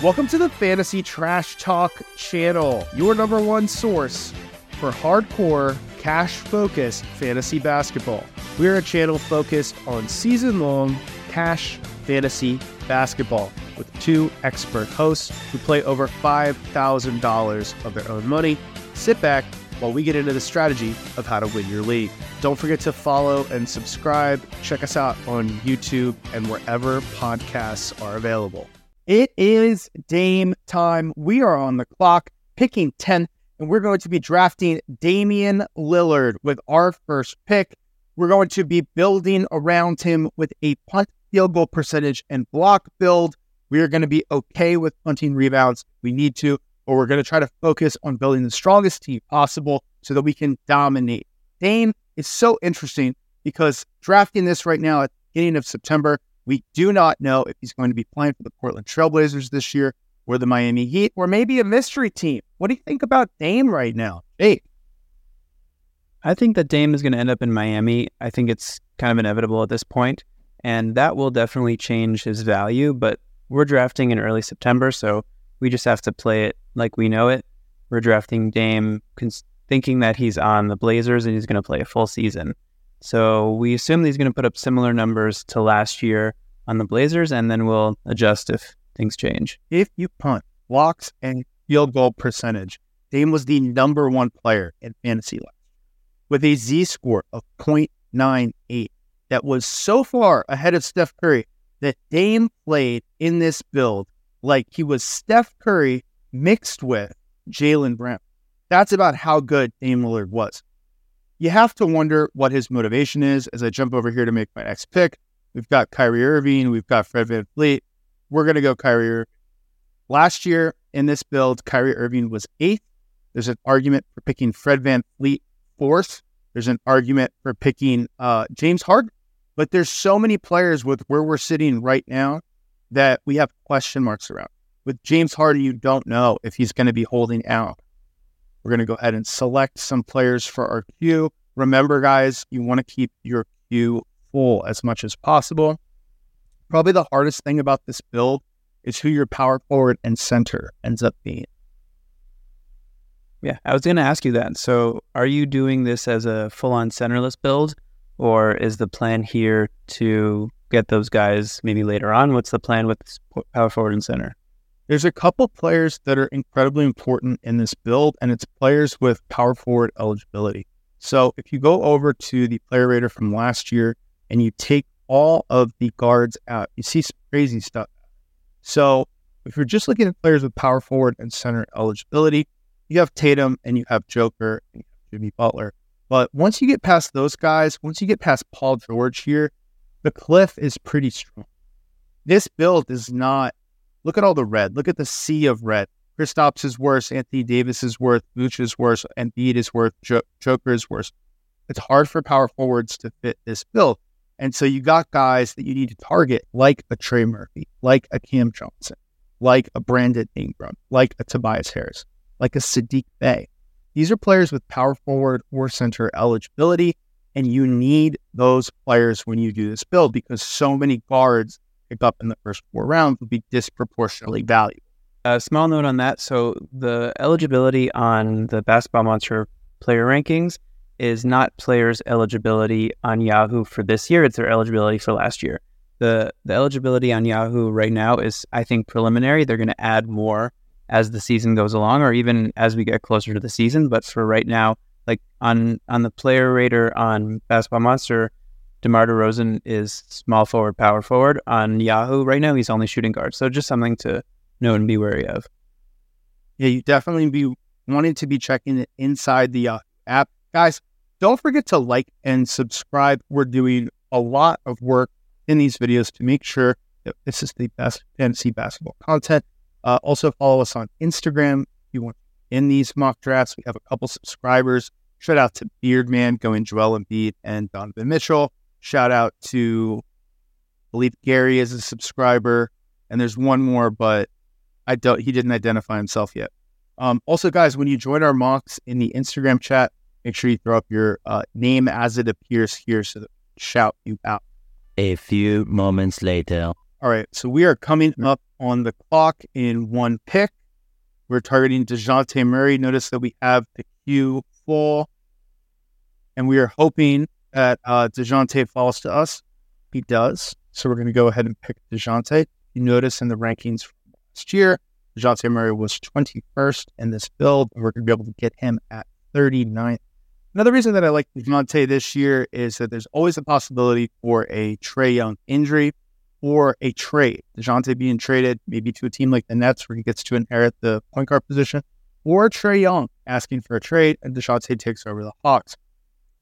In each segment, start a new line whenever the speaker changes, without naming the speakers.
Welcome to the Fantasy Trash Talk channel, your number one source for hardcore, cash focused fantasy basketball. We're a channel focused on season long cash fantasy basketball with two expert hosts who play over $5,000 of their own money. Sit back while we get into the strategy of how to win your league. Don't forget to follow and subscribe. Check us out on YouTube and wherever podcasts are available. It is Dame time. We are on the clock, picking 10th, and we're going to be drafting Damian Lillard with our first pick. We're going to be building around him with a punt field goal percentage and block build. We are going to be okay with punting rebounds. We need to, but we're going to try to focus on building the strongest team possible so that we can dominate. Dame is so interesting because drafting this right now at the beginning of September, we do not know if he's going to be playing for the Portland Trailblazers this year or the Miami Heat or maybe a mystery team. What do you think about Dame right now? Hey.
I think that Dame is going to end up in Miami. I think it's kind of inevitable at this point, and that will definitely change his value. But we're drafting in early September, so we just have to play it like we know it. We're drafting Dame cons- thinking that he's on the Blazers and he's going to play a full season. So we assume he's going to put up similar numbers to last year on the Blazers, and then we'll adjust if things change.
If you punt, blocks, and field goal percentage, Dame was the number one player in fantasy life with a Z score of 0.98 that was so far ahead of Steph Curry that Dame played in this build like he was Steph Curry mixed with Jaylen Brown. That's about how good Dame Lillard was you have to wonder what his motivation is as I jump over here to make my next pick. We've got Kyrie Irving, we've got Fred VanVleet. We're going to go Kyrie Irving. Last year in this build, Kyrie Irving was eighth. There's an argument for picking Fred Van Fleet fourth. There's an argument for picking uh, James Harden. But there's so many players with where we're sitting right now that we have question marks around. With James Harden, you don't know if he's going to be holding out. We're going to go ahead and select some players for our queue. Remember, guys, you want to keep your queue full as much as possible. Probably the hardest thing about this build is who your power forward and center ends up being.
Yeah, I was going to ask you that. So, are you doing this as a full on centerless build, or is the plan here to get those guys maybe later on? What's the plan with power forward and center?
There's a couple players that are incredibly important in this build, and it's players with power forward eligibility. So if you go over to the player rater from last year and you take all of the guards out, you see some crazy stuff. So if you're just looking at players with power forward and center eligibility, you have Tatum and you have Joker and have Jimmy Butler. But once you get past those guys, once you get past Paul George here, the cliff is pretty strong. This build is not Look at all the red. Look at the sea of red. Kristaps is worse. Anthony Davis is worse. Vooch is worse. Embiid is worse. Jo- Joker is worse. It's hard for power forwards to fit this bill. And so you got guys that you need to target, like a Trey Murphy, like a Cam Johnson, like a Brandon Ingram, like a Tobias Harris, like a Saddiq Bey. These are players with power forward or center eligibility. And you need those players when you do this build because so many guards pick up in the first four rounds would be disproportionately valuable.
A small note on that. So the eligibility on the Basketball Monster player rankings is not players' eligibility on Yahoo for this year. It's their eligibility for last year. The the eligibility on Yahoo right now is, I think, preliminary. They're going to add more as the season goes along, or even as we get closer to the season. But for right now, like on on the player rater on Basketball Monster, DeMar DeRozan is small forward, power forward. On Yahoo right now, he's only shooting guard. So just something to know and be wary of.
Yeah, you definitely be wanting to be checking it inside the uh, app. Guys, don't forget to like and subscribe. We're doing a lot of work in these videos to make sure that this is the best fantasy basketball content. Uh, also, follow us on Instagram if you want in these mock drafts. We have a couple subscribers. Shout out to Beardman going Joel Embiid and Donovan Mitchell. Shout out to, I believe Gary is a subscriber, and there's one more, but I don't. He didn't identify himself yet. Um, also, guys, when you join our mocks in the Instagram chat, make sure you throw up your uh, name as it appears here, so that shout you out.
A few moments later.
All right. So we are coming up on the clock in one pick. We're targeting DeJounte Murray. Notice that we have the queue full. And we are hoping that uh, DeJounte falls to us. He does. So we're going to go ahead and pick DeJounte. You notice in the rankings from last year, DeJounte Murray was 21st in this build. And we're going to be able to get him at 39th. Another reason that I like DeJounte this year is that there's always a possibility for a Trae Young injury or a trade. DeJounte being traded maybe to a team like the Nets where he gets to inherit the point guard position, or Trae Young asking for a trade and DeJounte takes over the Hawks.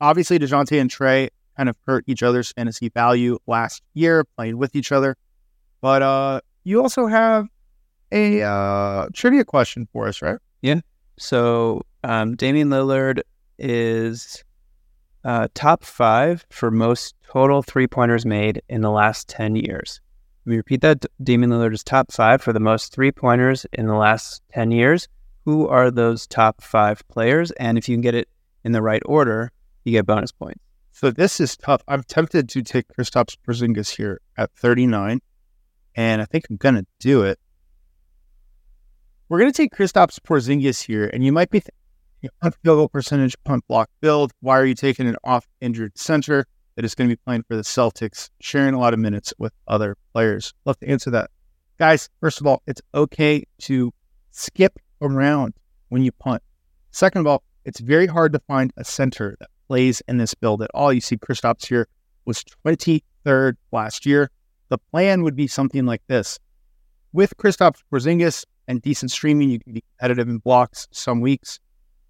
Obviously, DeJounte and Trey kind of hurt each other's fantasy value last year playing with each other. But uh, you also have a uh, trivia question for us, right?
Yeah. So um, Damian Lillard is uh, top five for most total three pointers made in the last 10 years. Let me repeat that. Damian Lillard is top five for the most three pointers in the last 10 years. Who are those top five players? And if you can get it in the right order, you get bonus points.
So this is tough. I'm tempted to take Kristaps Porzingis here at 39, and I think I'm gonna do it. We're gonna take Kristaps Porzingis here, and you might be thinking, punt field goal percentage, punt block build. Why are you taking an off injured center that is going to be playing for the Celtics, sharing a lot of minutes with other players? Love to answer that, guys. First of all, it's okay to skip around when you punt. Second of all, it's very hard to find a center that plays in this build at all. You see Kristaps here was 23rd last year. The plan would be something like this. With Kristaps Porzingis and decent streaming, you can be competitive in blocks some weeks.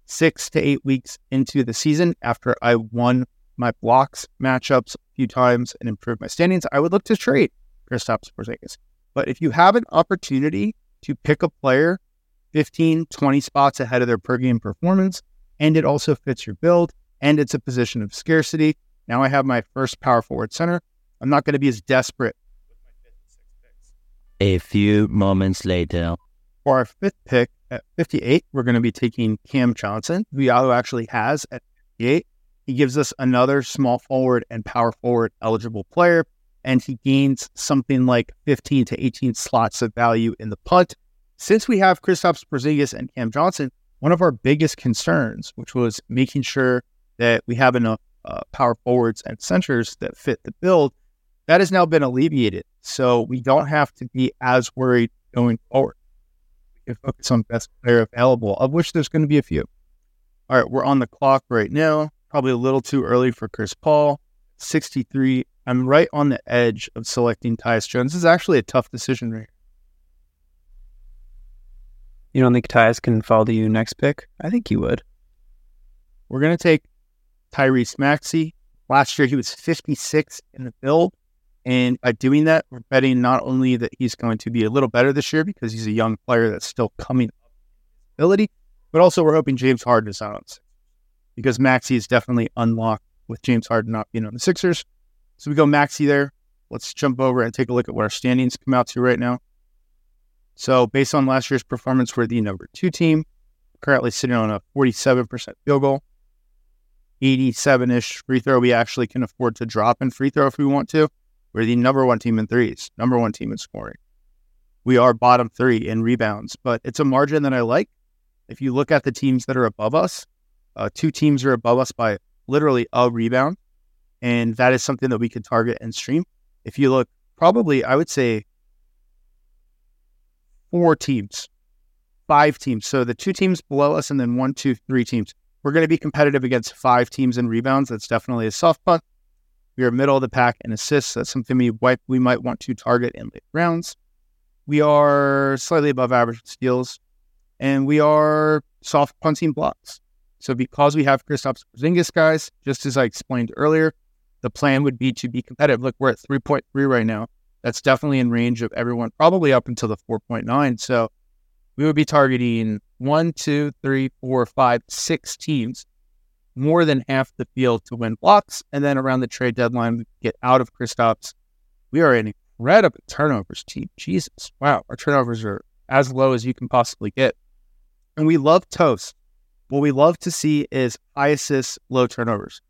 Six to eight weeks into the season, after I won my blocks matchups a few times and improved my standings, I would look to trade Kristaps Porzingis. But if you have an opportunity to pick a player 15, 20 spots ahead of their per game performance, and it also fits your build, and it's a position of scarcity. Now I have my first power forward center. I'm not going to be as desperate.
A few moments later.
For our fifth pick at 58, we're going to be taking Cam Johnson, who Yahoo actually has at 58. He gives us another small forward and power forward eligible player, and he gains something like 15 to 18 slots of value in the punt. Since we have Kristaps Porzingis and Cam Johnson, one of our biggest concerns, which was making sure that we have enough uh, power forwards and centers that fit the build, that has now been alleviated. So we don't have to be as worried going forward. Focus on best player available, of which there's going to be a few. All right, we're on the clock right now. Probably a little too early for Chris Paul. 63. I'm right on the edge of selecting Tyus Jones. This is actually a tough decision right here.
You don't think Tyus can fall to you next pick? I think he would.
We're going to take Tyrese Maxey. Last year, he was 56 in the build. And by doing that, we're betting not only that he's going to be a little better this year because he's a young player that's still coming up ability, but also we're hoping James Harden is on because Maxey is definitely unlocked with James Harden not being on the Sixers. So we go Maxey there. Let's jump over and take a look at what our standings come out to right now. So based on last year's performance, we're the number two team, currently sitting on a 47% field goal, 87 ish free throw. We actually can afford to drop in free throw if we want to. We're the number one team in threes, number one team in scoring. We are bottom three in rebounds, but it's a margin that I like. If you look at the teams that are above us, uh, two teams are above us by literally a rebound. And that is something that we could target and stream. If you look, probably, I would say four teams, five teams. So the two teams below us, and then one, two, three teams. We're going to be competitive against five teams in rebounds. That's definitely a soft punt. We are middle of the pack in assists. That's something we wipe, we might want to target in late rounds. We are slightly above average steals, and we are soft punting blocks. So because we have Kristaps Porzingis, guys, just as I explained earlier, the plan would be to be competitive. Look, we're at 3.3 right now. That's definitely in range of everyone, probably up until the 4.9. So we would be targeting one, two, three, four, five, six teams, more than half the field to win blocks. And then around the trade deadline, we get out of Kristaps. We are an incredible turnovers team. Jesus. Wow. Our turnovers are as low as you can possibly get. And we love toast. What we love to see is high assists, low turnovers.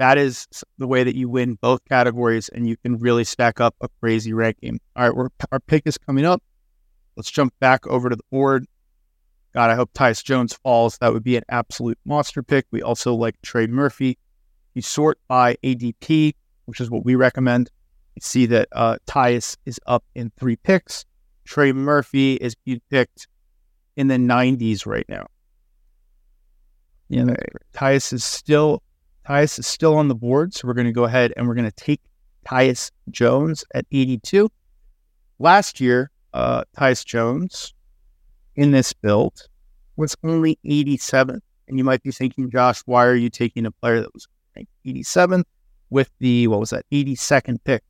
that is the way that you win both categories and you can really stack up a crazy ranking. All right, our pick is coming up. Let's jump back over to the board. God, I hope Tyus Jones falls. That would be an absolute monster pick. We also like Trey Murphy. You sort by ADP, which is what we recommend. You see that uh, Tyus is up in three picks. Trey Murphy is being picked in the 90s right now. Yeah, Tyus is still Tyus is still on the board, so we're going to go ahead and we're going to take Tyus Jones at 82. Last year, uh, Tyus Jones in this build was only 87. And you might be thinking, Josh, why are you taking a player that was ranked 87 with the, what was that, 82nd pick?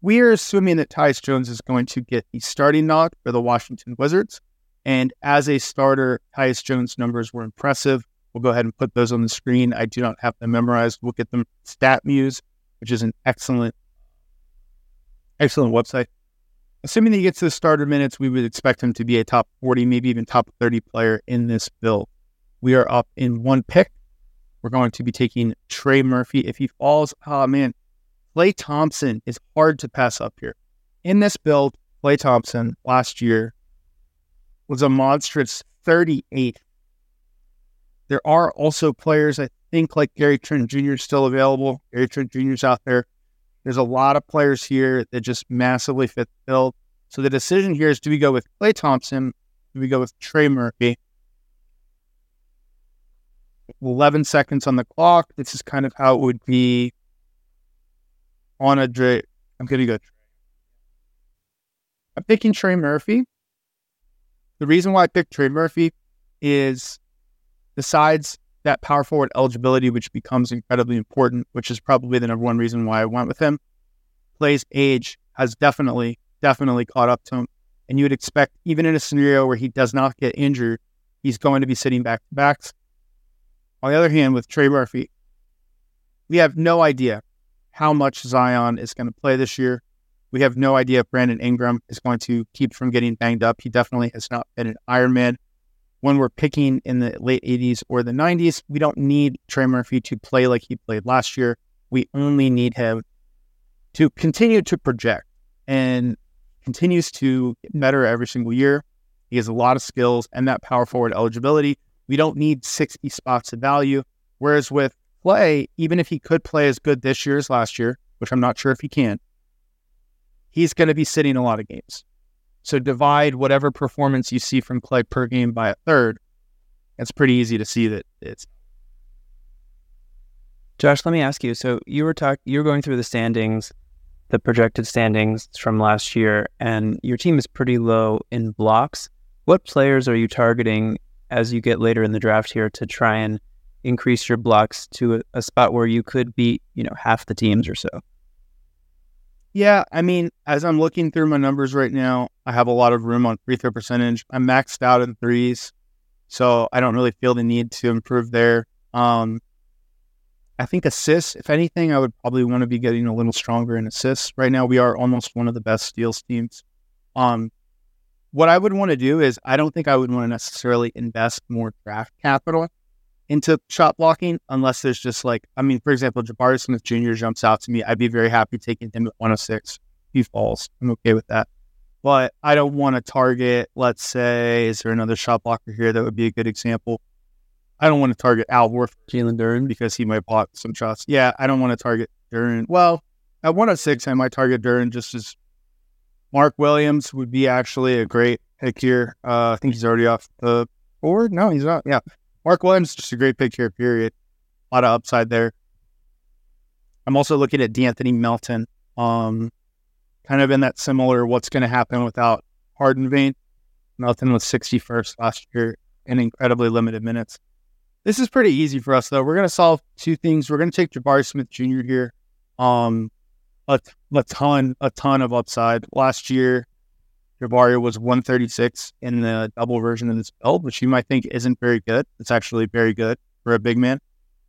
We are assuming that Tyus Jones is going to get the starting nod for the Washington Wizards. And as a starter, Tyus Jones' numbers were impressive. We'll go ahead and put those on the screen. I do not have them memorized. We'll get them StatMuse, which is an excellent, excellent website. Assuming that he gets the starter minutes, we would expect him to be a top 40, maybe even top 30 player in this build. We are up in one pick. We're going to be taking Trey Murphy. If he falls, oh man, Klay Thompson is hard to pass up here. In this build, Klay Thompson last year was a monstrous 38. There are also players, I think, like Gary Trent Jr. still available. Gary Trent Jr. is out there. There's a lot of players here that just massively fit the bill. So the decision here is do we go with Klay Thompson? Do we go with Trey Murphy? 11 seconds on the clock. This is kind of how it would be on a Dre. I'm going to go I'm picking Trey Murphy. The reason why I picked Trey Murphy is besides that power forward eligibility, which becomes incredibly important, which is probably the number one reason why I went with him. Klay's age has definitely, definitely caught up to him. And you would expect, even in a scenario where he does not get injured, he's going to be sitting back to backs. On the other hand, with Trey Murphy, we have no idea how much Zion is going to play this year. We have no idea if Brandon Ingram is going to keep from getting banged up. He definitely has not been an Ironman when we're picking in the late 80s or the 90s, we don't need Trey Murphy to play like he played last year. We only need him to continue to project and continues to get better every single year. He has a lot of skills and that power forward eligibility. We don't need 60 spots of value. Whereas with Klay, even if he could play as good this year as last year, which I'm not sure if he can, he's going to be sitting a lot of games. So divide whatever performance you see from Klay per game by a third. It's pretty easy to see that it's.
Josh, let me ask you. So you were talking, you were going through the standings, the projected standings from last year, and your team is pretty low in blocks. What players are you targeting as you get later in the draft here to try and increase your blocks to a, a spot where you could beat, you know, half the teams or so?
Yeah, I mean, as I'm looking through my numbers right now, I have a lot of room on free throw percentage. I'm maxed out in threes, so I don't really feel the need to improve there. Um, I think assists, if anything, I would probably want to be getting a little stronger in assists. Right now, we are almost one of the best steals teams. Um, what I would want to do is, I don't think I would want to necessarily invest more draft capital into shot blocking unless there's just like, I mean, for example, Jabari Smith Jr. jumps out to me. I'd be very happy taking him at 106. He falls. I'm okay with that. But I don't want to target, let's say, is there another shot blocker here that would be a good example? I don't want to target Al Horford,
Jalen Duren,
because he might block some shots. Yeah, I don't want to target Duren. Well, at 106, I might target Duren just as Mark Williams would be actually a great pick here. Uh, I think he's already off the board. No, he's not. Yeah. Mark Williams, just a great pick here, period. A lot of upside there. I'm also looking at D'Anthony Melton, um, kind of in that similar what's going to happen without Harden vein. Melton was 61st last year in incredibly limited minutes. This is pretty easy for us, though. We're going to solve two things. We're going to take Jabari Smith Jr. here. Um, a, a ton, a ton of upside. Last year, Jabari was 136 in the double version of this build, which you might think isn't very good. It's actually very good for a big man.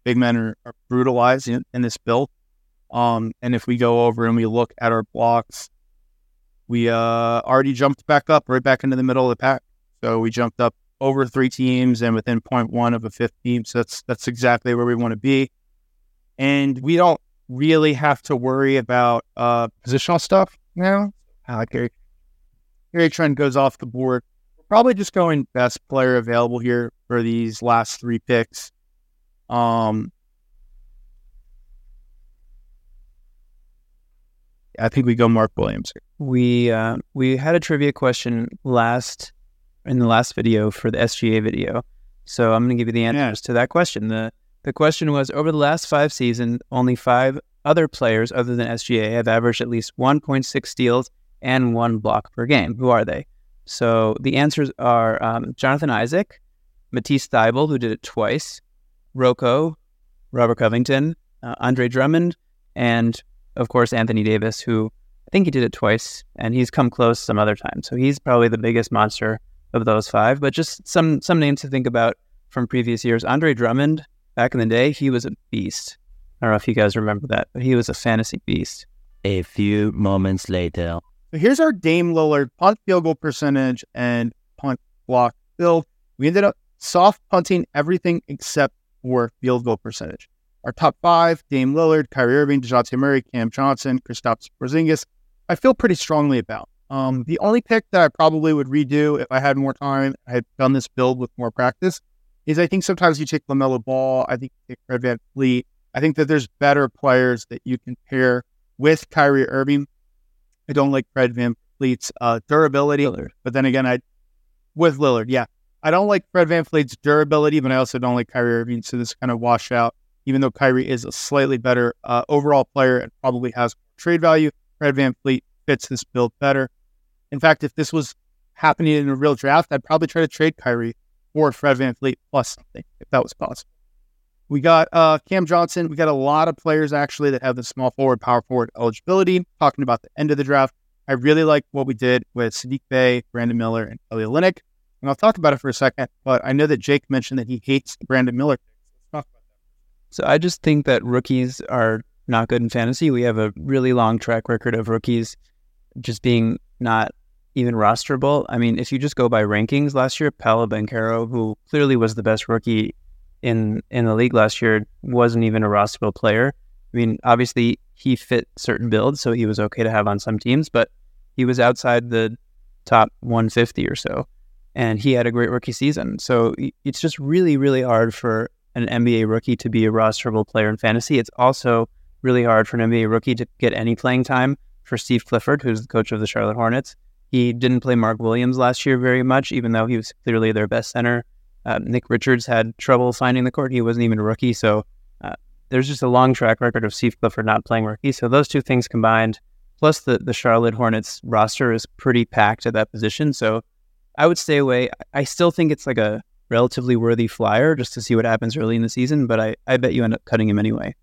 Big men are, are brutalized in, in, this build. Um, and if we go over and we look at our blocks, we uh, already jumped back up right back into the middle of the pack. So we jumped up over three teams and within 0.1 of a fifth team. So that's that's exactly where we want to be. and we don't really have to worry about uh, positional stuff now. Gary Trent goes off the board. We're probably just going best player available here for these last three picks. Um, I think we go Mark Williams.
We uh, we had a trivia question last in the last video for the SGA video, so I'm going to give you the answers yeah. to that question. the The question was: Over the last five seasons, only five other players other than SGA have averaged at least 1.6 steals and one block per game. Who are they? So the answers are um, Jonathan Isaac, Matisse Thybulle, who did it twice, Rocco, Robert Covington, uh, Andre Drummond, and of course Anthony Davis, who I think he did it twice, and he's come close some other times. So he's probably the biggest monster of those five. But just some some names to think about from previous years. Andre Drummond, back in the day, he was a beast. I don't know if you guys remember that, but he was a fantasy beast.
A few moments later.
So here's our Dame Lillard punt field goal percentage and punt block build. We ended up soft punting everything except for field goal percentage. Our top five, Dame Lillard, Kyrie Irving, DeJounte Murray, Cam Johnson, Kristaps Porzingis, I feel pretty strongly about. Um, the only pick that I probably would redo if I had more time, I had done this build with more practice, is I think sometimes you take LaMelo Ball, I think you take Fred VanVleet, I think that there's better players that you can pair with Kyrie Irving. I don't like Fred Van Fleet's uh, durability, Lillard. but then again, I with Lillard, yeah, I don't like Fred VanVleet's durability, but I also don't like Kyrie Irving. So this kind of wash out, even though Kyrie is a slightly better uh, overall player and probably has trade value. Fred VanVleet fits this build better. In fact, if this was happening in a real draft, I'd probably try to trade Kyrie for Fred VanVleet plus something if that was possible. We got uh, Cam Johnson. We got a lot of players actually that have the small forward, power forward eligibility. Talking about the end of the draft, I really like what we did with Saddiq Bey, Brandon Miller, and Kelly Olynyk. And I'll talk about it for a second, but I know that Jake mentioned that he hates Brandon Miller.
So I just think that rookies are not good in fantasy. We have a really long track record of rookies just being not even rosterable. I mean, if you just go by rankings last year, Paolo Banchero, who clearly was the best rookie in in the league last year wasn't even a rosterable player. I mean, obviously he fit certain builds, so he was okay to have on some teams, but he was outside the top 150 or so, and he had a great rookie season. So it's just really, really hard for an NBA rookie to be a rosterable player in fantasy. It's also really hard for an NBA rookie to get any playing time. For Steve Clifford, who's the coach of the Charlotte Hornets, he didn't play Mark Williams last year very much, even though he was clearly their best center. Uh, Nick Richards had trouble finding the court. He wasn't even a rookie. So uh, there's just a long track record of Steve Clifford not playing rookie. So those two things combined, plus the, the Charlotte Hornets roster is pretty packed at that position. So I would stay away. I still think it's like a relatively worthy flyer just to see what happens early in the season, but I, I bet you end up cutting him anyway.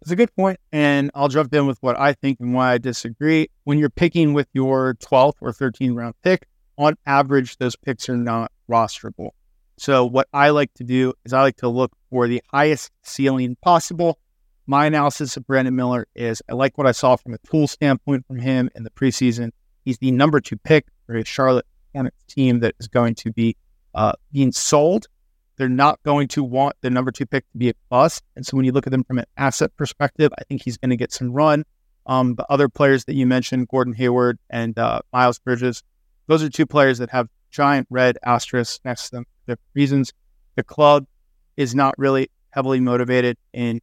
It's a good point, and I'll jump in with what I think and why I disagree. When you're picking with your 12th or 13th round pick, on average, those picks are not rosterable. So what I like to do is I like to look for the highest ceiling possible. My analysis of Brandon Miller is I like what I saw from a tool standpoint from him in the preseason. He's the number two pick for a Charlotte Hornets team that is going to be uh, being sold. They're not going to want the number two pick to be a bust. And so when you look at them from an asset perspective, I think he's going to get some run. Um, the other players that you mentioned, Gordon Hayward and uh, Miles Bridges, those are two players that have giant red asterisk next to them the reasons the club is not really heavily motivated in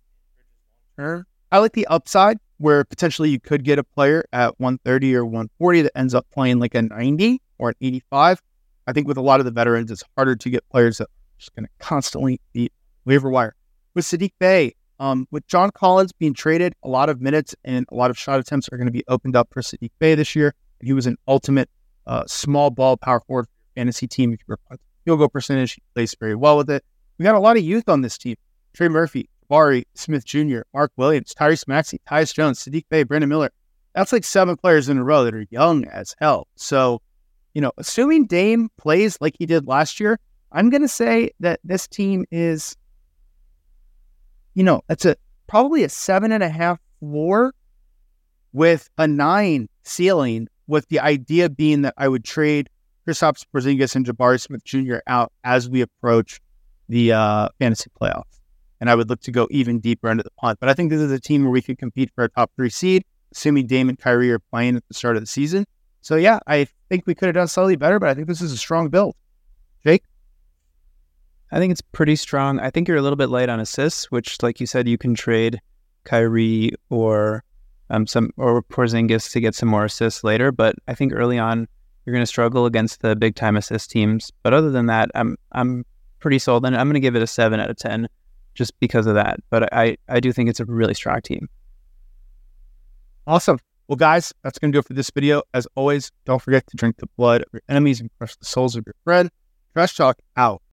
I like the upside where potentially you could get a player at 130 or 140 that ends up playing like a 90 or an 85. I think with a lot of the veterans, it's harder to get players that are just going to constantly be waiver wire. With Saddiq Bey, um, with John Collins being traded, a lot of minutes and a lot of shot attempts are going to be opened up for Saddiq Bey this year. He was an ultimate uh, small ball power forward fantasy team if you were field goal percentage. He plays very well with it. We got a lot of youth on this team. Trey Murphy, Barry Smith Jr., Mark Williams, Tyrese Maxey, Tyus Jones, Saddiq Bey, Brandon Miller. That's like seven players in a row that are young as hell. So, you know, assuming Dame plays like he did last year, I'm going to say that this team is, you know, that's a probably a seven and a half floor with a nine ceiling, with the idea being that I would trade Kristaps Porzingis and Jabari Smith Jr. out as we approach the uh, fantasy playoffs. and I would look to go even deeper into the punt. But I think this is a team where we could compete for a top three seed, assuming Dame and Kyrie are playing at the start of the season. So yeah, I think we could have done slightly better, but I think this is a strong build. Jake?
I think it's pretty strong. I think you're a little bit light on assists, which, like you said, you can trade Kyrie or um, some or Porzingis to get some more assists later. But I think early on you're going to struggle against the big time assist teams. But other than that, I'm I'm pretty sold, and I'm going to give it a seven out of ten just because of that. But I I do think it's a really strong team.
Awesome. Well, guys, that's going to do it for this video. As always, don't forget to drink the blood of your enemies and crush the souls of your friend. Trash Talk out.